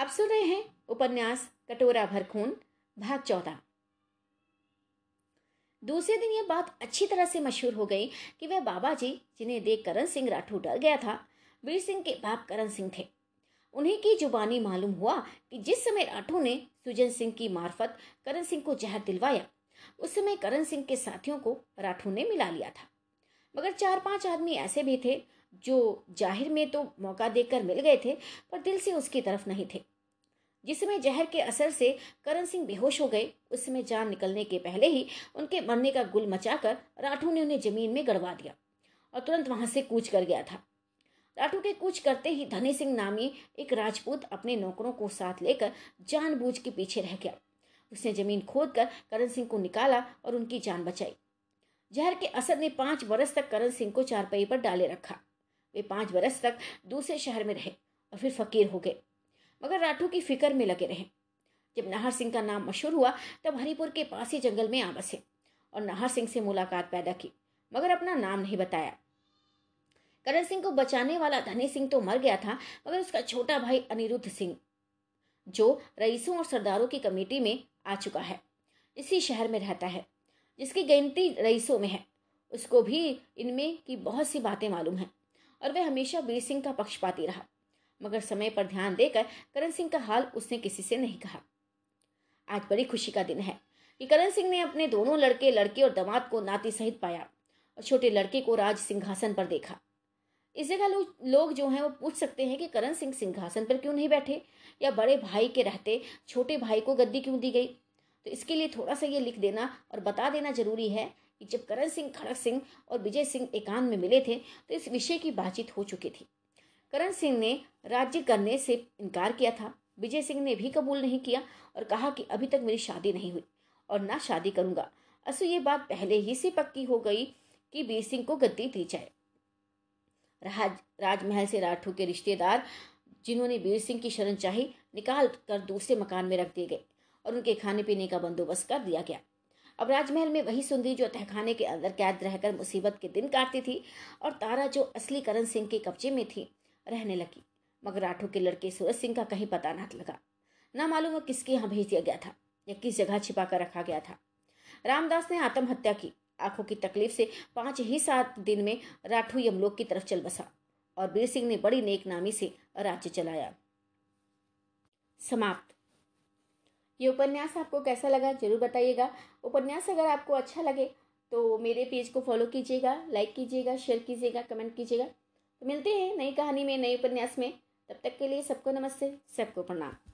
अब सुन रहे हैं उपन्यास कटोरा भर खून, भाग चौदह। दूसरे दिन यह बात अच्छी तरह से मशहूर हो गई कि वह बाबा जी जिन्हें देख करण सिंह राठौर डर गया था, वीर सिंह के बाप करण सिंह थे। उन्हीं की जुबानी मालूम हुआ कि जिस समय राठौर ने सुजन सिंह की मार्फत करण सिंह को जहर दिलवाया, उस समय करण सिंह के साथियों को राठौर ने मिला लिया था। मगर चार पाँच आदमी ऐसे भी थे जो ज़ाहिर में तो मौका देकर मिल गए थे, पर दिल से उसकी तरफ़ नहीं थे। जिस समय जहर के असर से करण सिंह बेहोश हो गए, उस समय जान निकलने के पहले ही उनके मरने का गुल मचाकर राठू ने उन्हें ज़मीन में गड़वा दिया और तुरंत वहाँ से कूच कर गया था। राठू के कूच करते ही धनी सिंह नामी एक राजपूत अपने नौकरों को साथ लेकर जानबूझ के पीछे रह गया। उसने ज़मीन खोद कर करण सिंह को निकाला और उनकी जान बचाई। जहर के असर ने पाँच बरस तक करण सिंह को चारपाई पर डाले रखा। वे पाँच बरस तक दूसरे शहर में रहे और फिर फकीर हो गए। मगर राठू की फ़िक्र में लगे रहे। जब नाहर सिंह का नाम मशहूर हुआ, तब हरिपुर के पास ही जंगल में आ बसे और नाहर सिंह से मुलाकात पैदा की, मगर अपना नाम नहीं बताया। करण सिंह को बचाने वाला धनी सिंह तो मर गया था, मगर उसका छोटा भाई अनिरुद्ध सिंह, जो रईसों और सरदारों की कमेटी में आ चुका है। इसी शहर में रहता है, जिसकी गिनती रईसों में है। उसको भी इनमें की बहुत सी बातें मालूम हैं। और वह हमेशा वीर सिंह का पक्षपाती रहा। मगर समय पर ध्यान देकर करण सिंह का हाल उसने किसी से नहीं कहा। आज बड़ी खुशी का दिन है कि करण सिंह ने अपने दोनों लड़के लड़के और दामाद को नाती सहित पाया और छोटे लड़के को राज सिंहासन पर देखा। इस जगह लो, लोग जो हैं वो पूछ सकते हैं कि करण सिंह सिंहासन पर क्यों नहीं बैठे या बड़े भाई के रहते छोटे भाई को गद्दी क्यों दी गई? तो इसके लिए थोड़ा सा ये लिख देना और बता देना ज़रूरी है कि जब करण सिंह, खड़क सिंह और विजय सिंह एकांत में मिले थे तो इस विषय की बातचीत हो चुकी थी। करण सिंह ने राज्य करने से इनकार किया था। विजय सिंह ने भी कबूल नहीं किया और कहा कि अभी तक मेरी शादी नहीं हुई और ना शादी करूँगा। असु, ये बात पहले ही से पक्की हो गई कि वीर सिंह को गद्दी दी जाए। राज, राजमहल से राठौर के रिश्तेदार, जिन्होंने वीर सिंह की शरण चाही, निकाल कर दूसरे मकान में रख दिए गए और उनके खाने पीने का बंदोबस्त कर दिया गया। अब राजमहल में वही सुंदरी जो तहखाने के अंदर कैद रहकर मुसीबत के दिन काटती थी और तारा जो असली करण सिंह के कब्जे में थी, रहने लगी। मगर राठौर के लड़के सूरज सिंह का कहीं पता न लगा। ना मालूम वो किसके यहाँ भेज दिया गया था या किस जगह छिपा कर रखा गया था। रामदास ने आत्महत्या की। आँखों की तकलीफ़ से पाँच ही सात दिन में राठू यमलोक की तरफ़ चल बसा और वीर सिंह ने बड़ी नेक नामी से राज्य चलाया। समाप्त। ये उपन्यास आपको कैसा लगा ज़रूर बताइएगा। उपन्यास अगर आपको अच्छा लगे तो मेरे पेज को फॉलो कीजिएगा लाइक कीजिएगा शेयर कीजिएगा कमेंट कीजिएगा। तो मिलते हैं नई कहानी में, नए उपन्यास में। तब तक के लिए सबको नमस्ते, सबको प्रणाम।